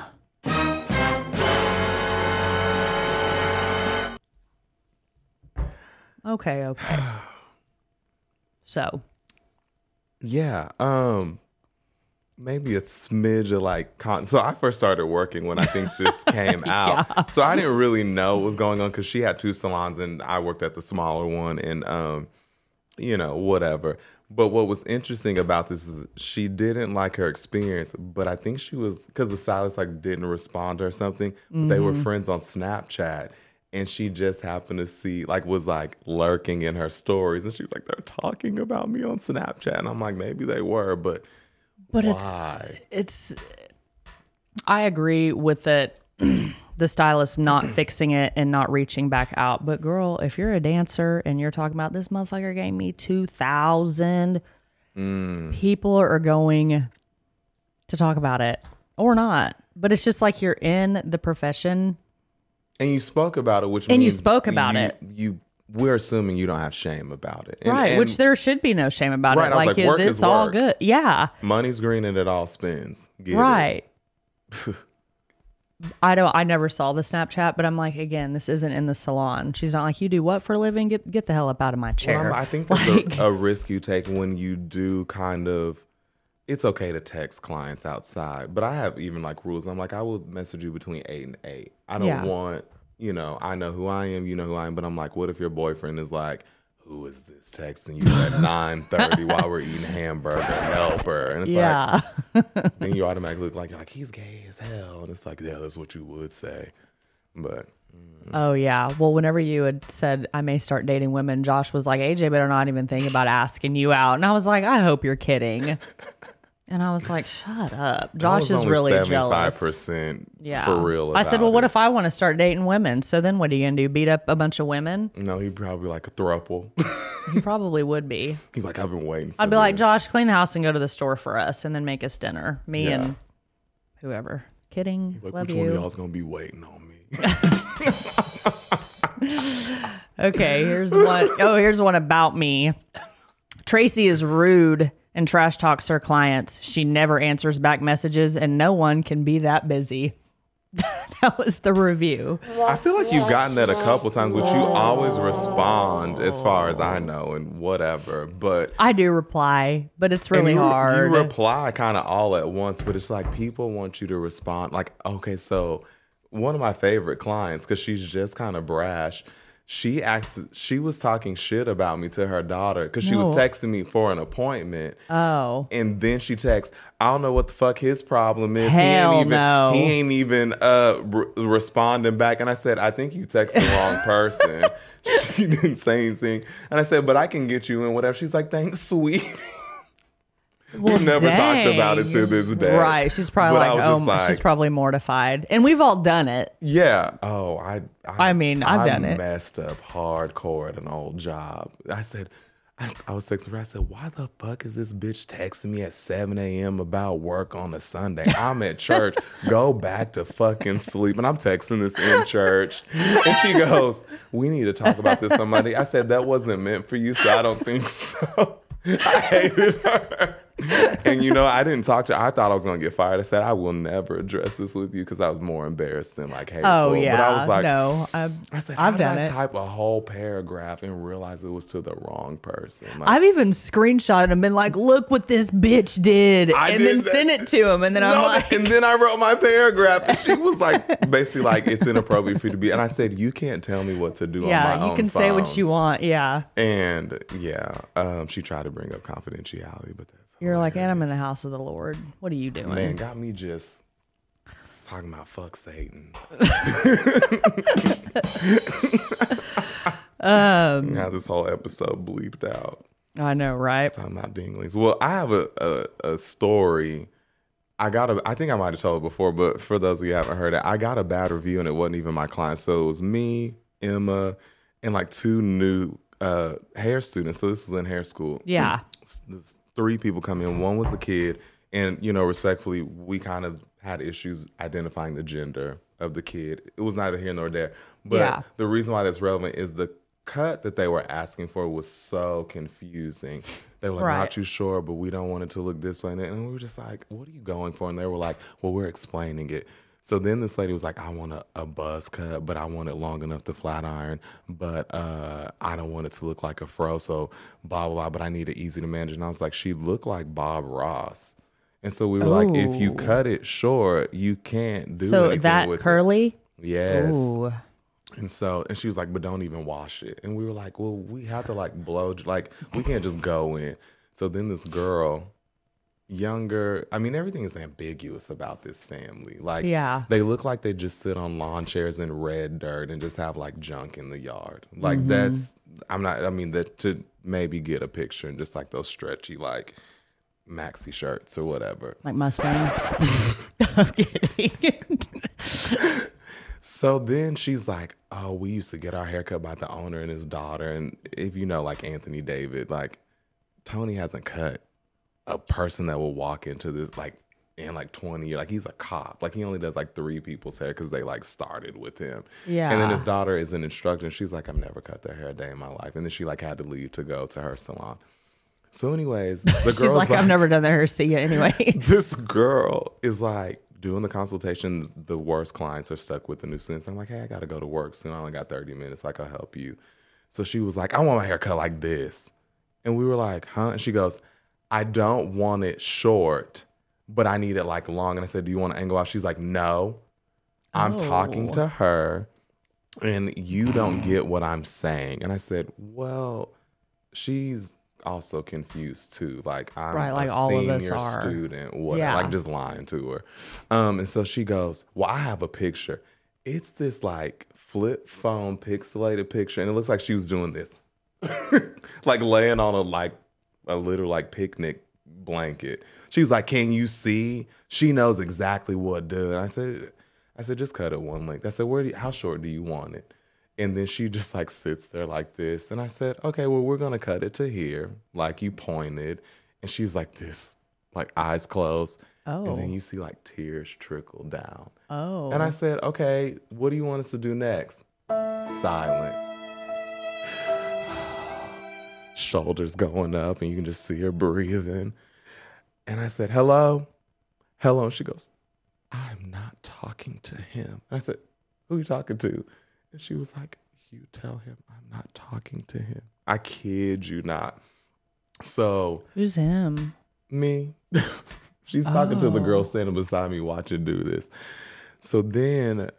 Okay, okay. <sighs> So, Yeah. Um maybe a smidge of like con so I first started working when I think this <laughs> came out. So I didn't really know what was going on because she had two salons and I worked at the smaller one and um, you know, whatever. But what was interesting about this is she didn't like her experience, but I think she was because the stylist like didn't respond or something. But They were friends on Snapchat. And she just happened to see, like, was like lurking in her stories. And she was like, they're talking about me on Snapchat. And I'm like, maybe they were, but but Why? it's it's I agree with it. <clears throat> the stylist not <clears throat> fixing it and not reaching back out. But girl, if you're a dancer and you're talking about this motherfucker gave me two thousand, mm. people are going to talk about it or not. But it's just like you're in the profession. And you spoke about it, which And you spoke about you- it. You, we're assuming you don't have shame about it, And- right, and which there should be no shame about Right, it. Like, like, it- it's all work. good. Yeah. money's green and it all spins. Get. Right. <laughs> I don't I never saw the Snapchat, but I'm like, again, this isn't in the salon. She's not like, you do what for a living? Get get the hell up out of my chair. I'm- I think that's Like- a, a risk you take when you do kind of. It's okay to text clients outside, but I have even like rules. I'm like, I will message you between eight and eight. I don't Yeah. want, you know, I know who I am, you know who I am, but I'm like, what if your boyfriend is like, who is this texting you at <laughs> nine thirty while we're eating hamburger? Help her, and it's yeah. like <laughs> then you automatically look like you're like he's gay as hell, and it's like yeah, that's what you would say, but mm. oh yeah. Well, whenever you had said I may start dating women, Josh was like, AJ better not even think about asking you out. And I was like, I hope you're kidding. <laughs> And I was like, shut up. Josh is really jealous. percent Yeah. for real. I said, well, what it. if I want to start dating women? So then what are you going to do? Beat up a bunch of women? No, he'd probably like a thruple. He probably would be. <laughs> he'd be like, I've been waiting. For I'd be like. Josh, clean the house and go to the store for us and then make us dinner. Me Yeah. and whoever. Kidding. Like, Love which one of you. y'all's gonna be waiting on me? <laughs> Okay, here's one. Oh, here's one about me. Tracey is rude and trash talks her clients. She never answers back messages, and no one can be that busy. <laughs> that was the review. I feel like you've gotten that a couple times, but you always respond, as far as I know, and whatever. But I do reply, but it's really you, hard. You reply kind of all at once, but it's like people want you to respond. Like, okay, so one of my favorite clients, because she's just kind of brash. She asked. She was talking shit about me to her daughter because she was texting me for an appointment. oh, And then she texts, I don't know what the fuck his problem is. Hell he ain't even, no. He ain't even uh, re- responding back. And I said, I think you text the wrong <laughs> person. <laughs> she didn't say anything. And I said, but I can get you in whatever. She's like, thanks, sweet. Well, We've never talked about it to this day. Right. She's probably But like, oh, like- she's probably mortified. And we've all done it. Yeah. Oh, I. I, I mean, I've I done it. Messed up hardcore at an old job. I said, I, I was texting her. I said, "Why the fuck is this bitch texting me at 7 a.m. about work on a Sunday? I'm at <laughs> church. Go back to fucking sleep." And I'm texting this in church, and she goes, "We need to talk about this on Monday." I said, "That wasn't meant for you, so I don't think so." <laughs> I hated her. <laughs> And you know, I didn't talk to her. I thought I was gonna get fired. I said, I will never address this with you because I was more embarrassed than like hateful. Oh, yeah. But I was like, no, I've, I said, I've done I it. type a whole paragraph and realize it was to the wrong person? Like, I've even screenshotted and been like, look what this bitch did. I and then did that. send it to him. And then I'm like, and then I wrote my paragraph, and she was like, basically like, it's inappropriate for you to be. And I said, you can't tell me what to do. on yeah, you can say what you want. Yeah. And yeah, um, she tried to bring up confidentiality, but that's You're like, and I'm in the house of the Lord. What are you doing? Man, got me just talking about fuck Satan. <laughs> um, Got this whole episode bleeped out. I know, right? talking about dinglings. Well, I have a, a, a story. I got a, I think I might have told it before, but for those of you who haven't heard it, I got a bad review and it wasn't even my client. So it was me, Emma, and like two new uh, hair students. So this was in hair school. Yeah. <clears throat> There's three people come in. One was a kid, and you know, respectfully, we kind of had issues identifying the gender of the kid. It was neither here nor there. But Yeah. the reason why that's relevant is the cut that they were asking for was so confusing. They were like, Right. not too sure, but we don't want it to look this way. And we were just like, what are you going for? And they were like, well, we're explaining it. So then this lady was like, I want a, a buzz cut, but I want it long enough to flat iron, but uh, I don't want it to look like a fro. So blah, blah, blah, but I need it easy to manage. And I was like, she looked like Bob Ross. And so we were like, if you cut it short, you can't do So that with it. curly? Yes. Ooh. And so, and she was like, but don't even wash it. And we were like, well, we have to like blow, like, we can't just go in. So then this girl, younger, I mean, everything is ambiguous about this family. Like, Yeah. they look like they just sit on lawn chairs in red dirt and just have like junk in the yard. Like, mm-hmm. that's, I'm not, I mean, that to maybe get a picture and just like those stretchy, like, maxi shirts or whatever. Like Mustang? <laughs> I'm kidding. <laughs> So then she's like, "Oh, we used to get our haircut by the owner and his daughter, and if you know, like Anthony David, like Tony hasn't cut a person that will walk into this like in like 20 years. Like he's a cop. Like he only does like three people's hair because they like started with him. Yeah. And then his daughter is an instructor. And she's like, I've never cut their hair a day in my life. And then she like had to leave to go to her salon. So, anyways, <laughs> the girl's She's like, I've never done the hair see you anyway. <laughs> this girl is like doing the consultation. The worst clients are stuck with the new students. I'm like, hey, I got to go to work soon. I only got 30 minutes. Like, I'll help you. So she was like, I want my hair cut like this. And we were like, huh? And she goes, I don't want it short, but I need it like long. And I said, Do you want to angle off? She's like, No. I'm talking Oh. to her and you don't get what I'm saying. And I said, Well, she's also confused too. Like I'm Right, like a all of senior us are. student, whatever. Yeah. Like just lying to her. Um, and so she goes, Well, I have a picture. It's this like flip phone pixelated picture, and it looks like she was doing this. <laughs> like laying on a like a little like picnic blanket. She was like, "Can you see?" She knows exactly what to. And I said, "I said just cut it one length." I said, "Where? Do you, how short do you want it?" And then she just like sits there like this, and I said, "Okay, well we're gonna cut it to here, like you pointed." And she's like this, like eyes closed, Oh. and then oh. you see like tears trickle down. oh. And I said, okay, what do you want us to do next? Silent. Shoulders going up, and you can just see her breathing. And I said, hello? Hello. And she goes, I'm not talking to him. And I said, who are you talking to? And she was like, you tell him I'm not talking to him. I kid you not. So Who's him? me. <laughs> She's talking to the girl Oh. standing beside me watching do this. So then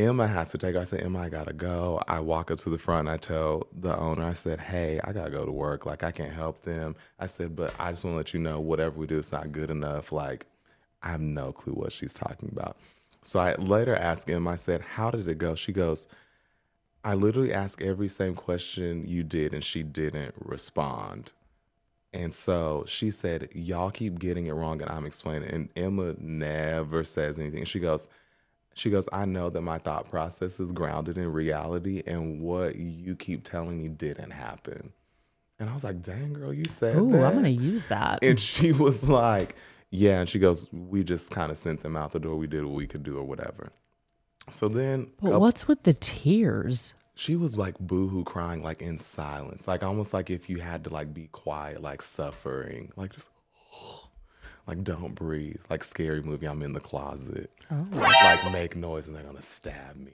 Emma has to take her. I said, Emma, I gotta go. I walk up to the front and I tell the owner, I said, Hey, I gotta go to work. Like I can't help them. I said, but I just wanna let you know whatever we do it's not good enough. Like I have no clue what she's talking about. So I later asked Emma, I said, How did it go? She goes, I literally asked every same question you did and she didn't respond. And so she said, Y'all keep getting it wrong, and I'm explaining. And Emma never says anything. She goes, she goes, I know that my thought process is grounded in reality, and what you keep telling me didn't happen. And I was like, dang girl, you said Ooh, that. I'm gonna use that. and she <laughs> was like, Yeah. And she goes, We just kind of sent them out the door. We did what we could do or whatever. So then but couple- what's with the tears? she was like boohoo crying like in silence like almost like if you had to like be quiet like suffering like just like don't breathe like scary movie i'm in the closet Oh. like make noise and they're gonna stab me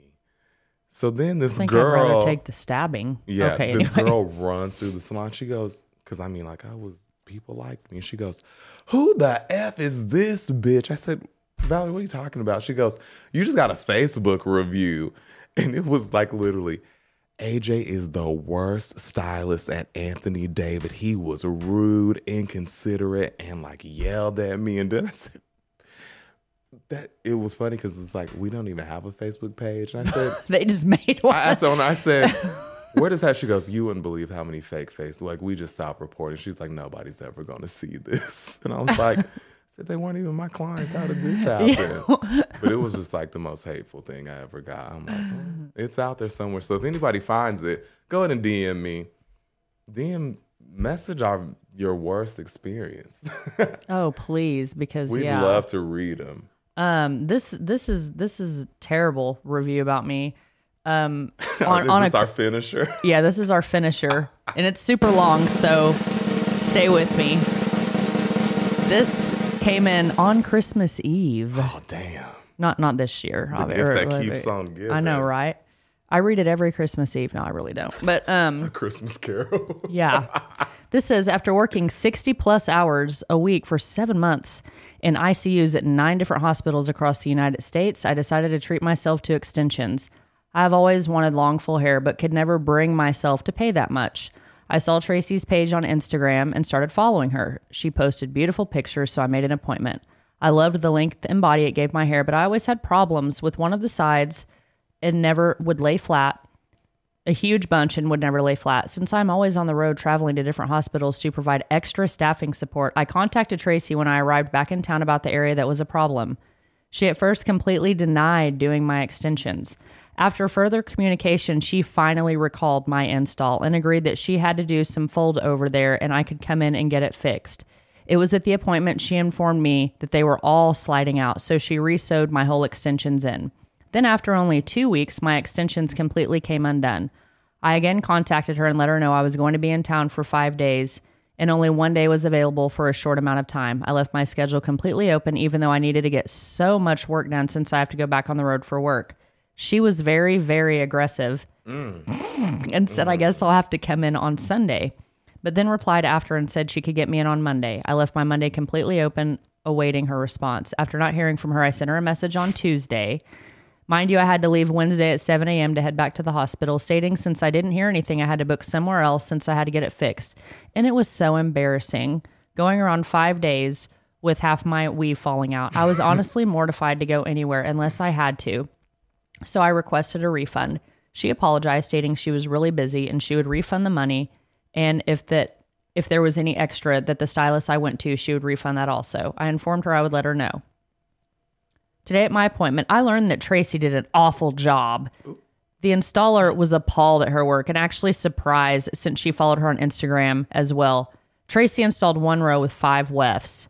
so then this I think girl I'd rather take the stabbing. yeah Okay. this anyway. girl runs through the salon she goes because i mean like i was people liked me and she goes who the f is this bitch i said valerie what are you talking about she goes you just got a facebook review <laughs> and it was like literally AJ is the worst stylist at Anthony David. He was rude, inconsiderate, and like yelled at me. And then I said, that it was funny because it's like we don't even have a Facebook page. And I said, <laughs> They just made one. I asked her, and I said, <laughs> "Where does that?" She goes, "You wouldn't believe how many fake faces. Like we just stopped reporting." She's like, "Nobody's ever going to see this." <laughs> And I was like, I "said They weren't even my clients. How did this <laughs> happen?" <laughs> but it was just like the most hateful thing I ever got. I'm like, "Mm, <laughs> "It's out there somewhere." So if anybody finds it, go ahead and DM me. DM message our your worst experience. oh, please, because We'd yeah. love to read them. Um, this this is this is a terrible review about me. Um, on, is on this a our finisher? yeah, this is our finisher, and it's super long, so stay with me. This came in on Christmas Eve, Oh damn! not not this year. The gift that keeps on giving. I know, right? I read it every Christmas Eve. No, I really don't. But um, <laughs> Christmas Carol. <laughs> yeah. This says after working 60 plus hours a week for seven months in ICUs at nine different hospitals across the United States, I decided to treat myself to extensions. I've always wanted long, full hair, but could never bring myself to pay that much. I saw Tracey's page on Instagram and started following her. She posted beautiful pictures, so I made an appointment. I loved the length and body it gave my hair, but I always had problems with one of the sides and never would lay flat a huge bunch and would never lay flat. Since I'm always on the road traveling to different hospitals to provide extra staffing support, I contacted Tracey when I arrived back in town about the area that was a problem. She at first completely denied doing my extensions. After further communication, she finally recalled my install and agreed that she had to do some fold over there and I could come in and get it fixed. It was at the appointment she informed me that they were all sliding out, so she resewed my whole extensions in. Then, after only two weeks, my extensions completely came undone. I again contacted her and let her know I was going to be in town for five days and only one day was available for a short amount of time. I left my schedule completely open, even though I needed to get so much work done since I have to go back on the road for work. She was very, very aggressive mm. and said, I mm. guess I'll have to come in on Sunday. But then replied after and said she could get me in on Monday. I left my Monday completely open, awaiting her response. After not hearing from her, I sent her a message on Tuesday. Mind you, I had to leave Wednesday at 7 a.m. to head back to the hospital, stating since I didn't hear anything, I had to book somewhere else since I had to get it fixed. And it was so embarrassing going around five days with half my weave falling out. I was <laughs> honestly mortified to go anywhere unless I had to. So I requested a refund. She apologized, stating she was really busy and she would refund the money. And if that if there was any extra that the stylist I went to, she would refund that also. I informed her I would let her know. Today at my appointment, I learned that Tracey did an awful job. The installer was appalled at her work and actually surprised since she followed her on Instagram as well. Tracey installed one row with five wefts,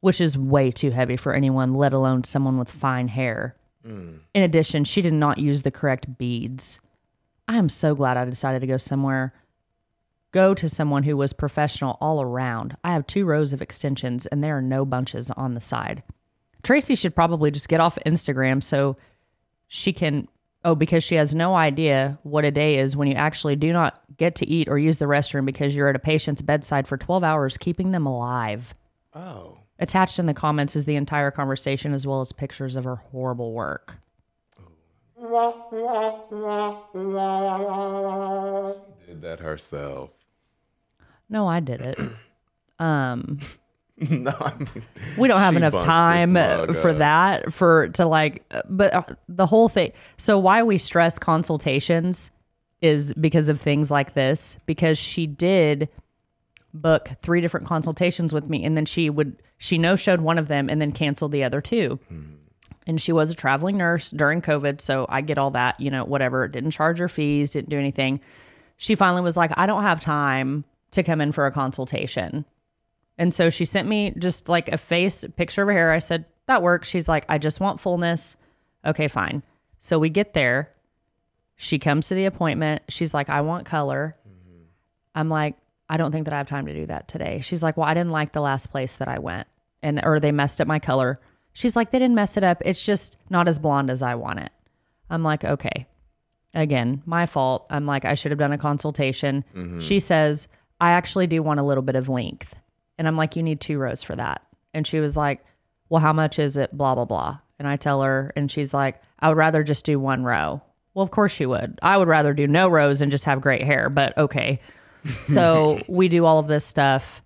which is way too heavy for anyone, let alone someone with fine hair. Mm. In addition, she did not use the correct beads. I am so glad I decided to go somewhere, go to someone who was professional all around. I have two rows of extensions and there are no bunches on the side. Tracey should probably just get off Instagram so she can. Oh, because she has no idea what a day is when you actually do not get to eat or use the restroom because you're at a patient's bedside for 12 hours, keeping them alive. Oh. Attached in the comments is the entire conversation as well as pictures of her horrible work. Did that herself. No, I did it. <coughs> um, <laughs> no, I mean, we don't have enough time for that for to like but uh, the whole thing so why we stress consultations is because of things like this because she did book three different consultations with me and then she would she no showed one of them and then canceled the other two hmm. and she was a traveling nurse during covid so i get all that you know whatever didn't charge her fees didn't do anything she finally was like i don't have time to come in for a consultation and so she sent me just like a face picture of her hair. I said, that works. She's like, I just want fullness. Okay, fine. So we get there. She comes to the appointment. She's like, I want color. Mm-hmm. I'm like, I don't think that I have time to do that today. She's like, Well, I didn't like the last place that I went and or they messed up my color. She's like, They didn't mess it up. It's just not as blonde as I want it. I'm like, okay. Again, my fault. I'm like, I should have done a consultation. Mm-hmm. She says, I actually do want a little bit of length. And I'm like, you need two rows for that. And she was like, well, how much is it? Blah, blah, blah. And I tell her, and she's like, I would rather just do one row. Well, of course she would. I would rather do no rows and just have great hair, but okay. So we do all of this stuff,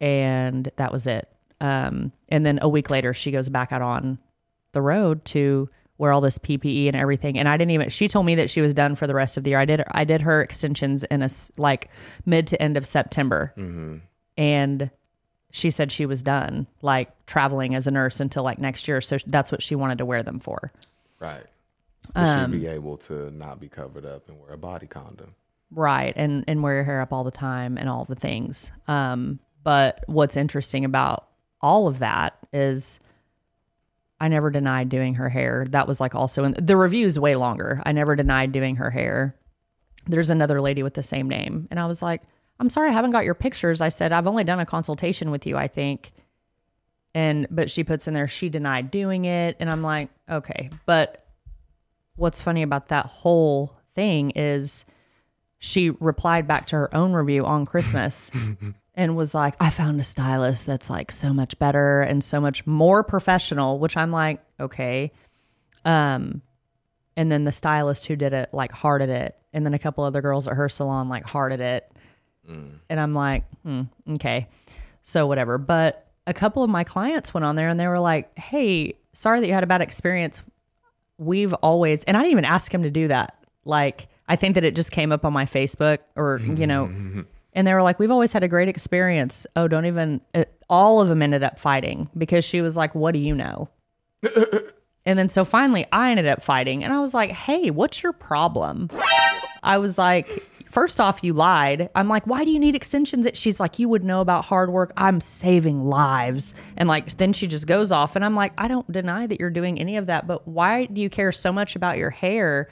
and that was it. Um, and then a week later, she goes back out on the road to wear all this PPE and everything. And I didn't even. She told me that she was done for the rest of the year. I did. I did her extensions in a like mid to end of September, and she said she was done like traveling as a nurse until like next year. So that's what she wanted to wear them for. Right. But she'd be able to not be covered up and wear a body condom. Right. And and wear your hair up all the time and all the things. Um, but what's interesting about all of that is I never denied doing her hair. That was like also in the review's way longer. I never denied doing her hair. There's another lady with the same name. And I was like, I'm sorry I haven't got your pictures. I said, I've only done a consultation with you, I think. And but she puts in there she denied doing it. And I'm like, okay. But what's funny about that whole thing is she replied back to her own review on Christmas <laughs> and was like, I found a stylist that's like so much better and so much more professional, which I'm like, okay. Um, and then the stylist who did it like hearted it. And then a couple other girls at her salon like hearted it. And I'm like, hmm, okay. So whatever. But a couple of my clients went on there and they were like, hey, sorry that you had a bad experience we've always and I didn't even ask him to do that. Like I think that it just came up on my Facebook or you know <laughs> and they were like we've always had a great experience. Oh, don't even it, all of them ended up fighting because she was like what do you know? <laughs> and then so finally I ended up fighting and I was like, hey, what's your problem? I was like, first off, you lied. I'm like, why do you need extensions? She's like, you would know about hard work. I'm saving lives. And like, then she just goes off. And I'm like, I don't deny that you're doing any of that, but why do you care so much about your hair?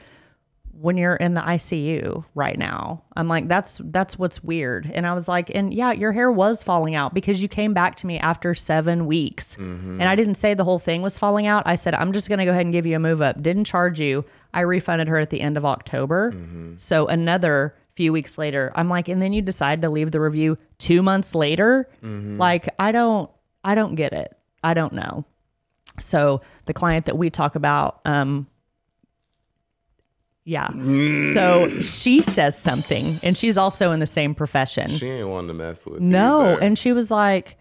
When you're in the ICU right now. I'm like that's that's what's weird. And I was like and yeah, your hair was falling out because you came back to me after 7 weeks. Mm-hmm. And I didn't say the whole thing was falling out. I said I'm just going to go ahead and give you a move up. Didn't charge you. I refunded her at the end of October. Mm-hmm. So another few weeks later, I'm like and then you decide to leave the review 2 months later? Mm-hmm. Like I don't I don't get it. I don't know. So the client that we talk about um yeah. So mm. she says something, and she's also in the same profession. She ain't one to mess with. no. either. And she was like,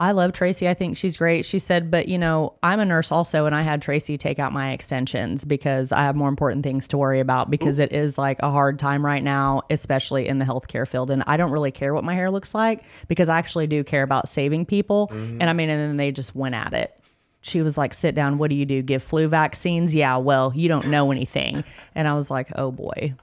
I love Tracey. I think she's great. She said, but you know, I'm a nurse also, and I had Tracey take out my extensions because I have more important things to worry about because it is like a hard time right now, especially in the healthcare field. And I don't really care what my hair looks like because I actually do care about saving people. Mm-hmm. And I mean, and then they just went at it she was like, sit down. What do you do? Give flu vaccines? Yeah, well, you don't know anything. <laughs> And I was like, oh boy,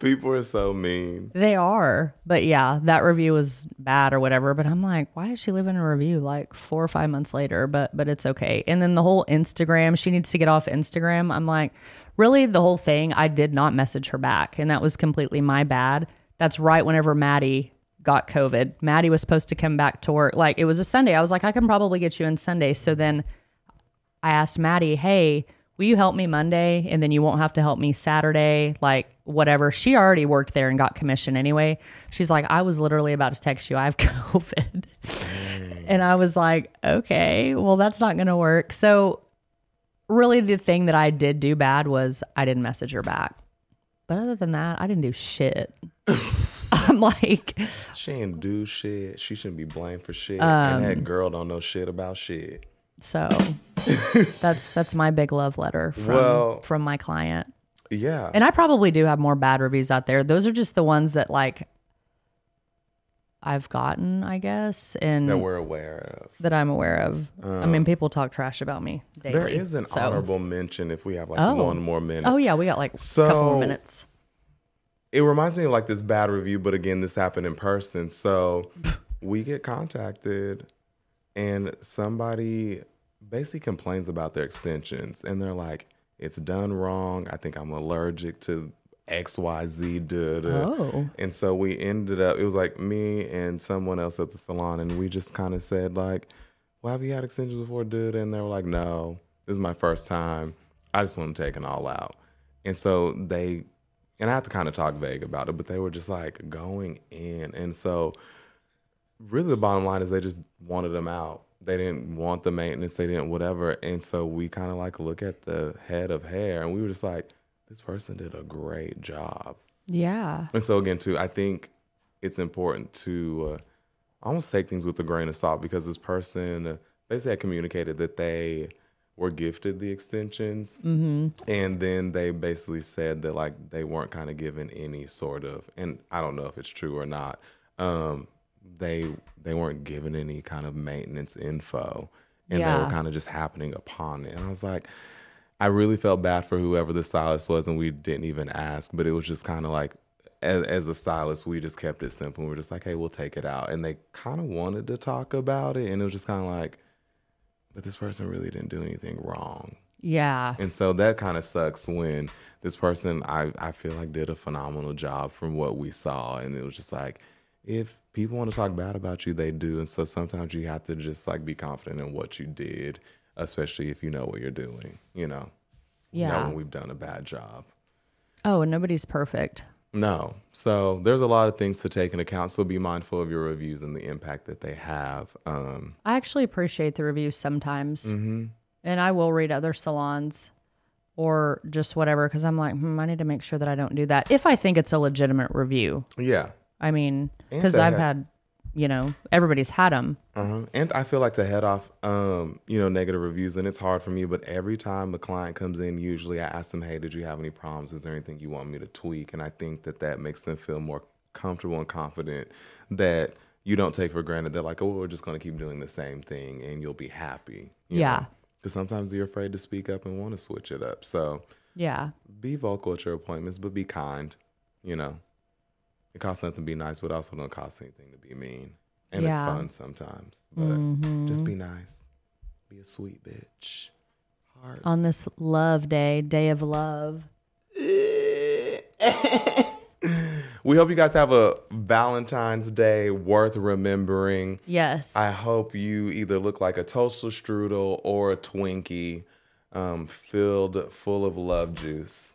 people are so mean. they are. But yeah, that review was bad or whatever. But I'm like, why is she leaving a review like four or five months later? But but it's okay. And then the whole Instagram, she needs to get off Instagram. I'm like, really, the whole thing. I did not message her back, and that was completely my bad. That's right. Whenever Maddie got COVID, Maddie was supposed to come back to work. Like it was a Sunday. I was like, I can probably get you in Sunday. So then I asked Maddie, hey, will you help me Monday? And then you won't have to help me Saturday, like whatever. She already worked there and got commission anyway. She's like, I was literally about to text you, I have <laughs> COVID. and I was like, okay, well, that's not going to work. So, really, the thing that I did do bad was I didn't message her back. But other than that, I didn't do shit. <laughs> I'm like, She ain't do shit. She shouldn't be blamed for shit. Um, and that girl don't know shit about shit. so that's that's my big love letter from Well- from my client. Yeah. And I probably do have more bad reviews out there. Those are just the ones that like I've gotten, I guess, and that we're aware of. That I'm aware of. I mean, people talk trash about me daily. There is an so- honorable mention if we have like Oh. one more minute. Oh yeah, we got like a couple more minutes. It reminds me of like this bad review, but again, this happened in person. So <laughs> we get contacted and somebody basically complains about their extensions and they're like, it's done wrong. I think I'm allergic to XYZ. Duh, duh. Oh. And so we ended up, it was like me and someone else at the salon, and we just kind of said, like, well, have you had extensions before, dude? And they were like, no, this is my first time. I just want them taken all out. And so they, and I have to kind of talk vague about it, but they were just like going in. And so really the bottom line is they just wanted them out. They didn't want the maintenance, they didn't whatever. And so we kind of like look at the head of hair and we were just like, this person did a great job. Yeah. And so again, too, I think it's important to uh, almost take things with a grain of salt because this person uh, basically had communicated that they were gifted the extensions, and then they basically said that like they weren't kind of given any sort of, and I don't know if it's true or not. Um, they they weren't given any kind of maintenance info, and they were kind of just happening upon it. And I was like, I really felt bad for whoever the stylist was, and we didn't even ask. But it was just kind of like, as, as a stylist, we just kept it simple. We were just like, hey, we'll take it out. And they kind of wanted to talk about it, and it was just kind of like, but this person really didn't do anything wrong. Yeah. And so that kind of sucks when this person, I, I feel like, did a phenomenal job from what we saw. And it was just like, if people want to talk bad about you, they do. And so sometimes you have to just like be confident in what you did, especially if you know what you're doing, you know? Yeah. Not when we've done a bad job. Oh, and nobody's perfect. No. So there's a lot of things to take into account. So be mindful of your reviews and the impact that they have. Um, I actually appreciate the reviews sometimes. Mm-hmm. And I will read other salons or just whatever because I'm like, hmm, I need to make sure that I don't do that. If I think it's a legitimate review. yeah. I mean, because I've had, you know, everybody's had them. Uh-huh. And I feel like to head off, um, you know, negative reviews, and it's hard for me. But every time a client comes in, usually I ask them, "Hey, did you have any problems? Is there anything you want me to tweak?" And I think that that makes them feel more comfortable and confident that you don't take for granted. They're like, "Oh, we're just going to keep doing the same thing, and you'll be happy." you Yeah. Because sometimes you're afraid to speak up and want to switch it up. So Yeah. be vocal at your appointments, but be kind. You know, it costs nothing to be nice, but also don't cost anything to be mean. And it's fun sometimes. But just be nice. Be a sweet bitch. Hearts. On this love day, day of love. <laughs> we hope you guys have a Valentine's Day worth remembering. Yes. I hope you either look like a toaster strudel or a Twinkie um, filled full of love juice.